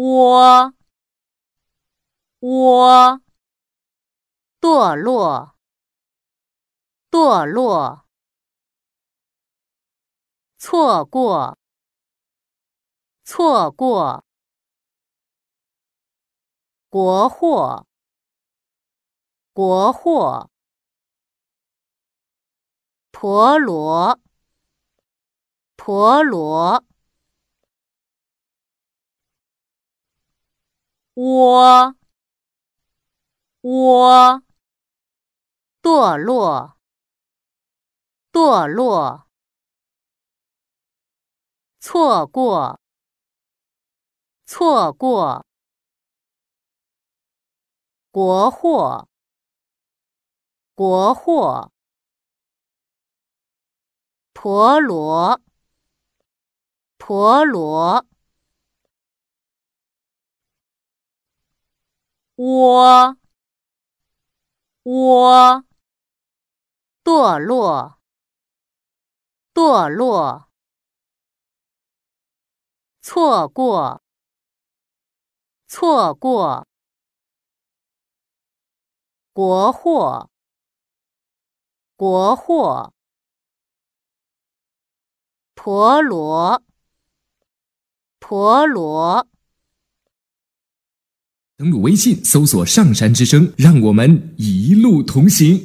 窝窝，堕落堕落，错过错过，国货国货，陀螺陀螺。窝窝，堕落堕落，错过错过，国货国货，陀螺陀螺。窝窝，堕落堕落，错过错过，国货国货，陀螺陀螺。登录微信，搜索“上山之声”，让我们一路同行。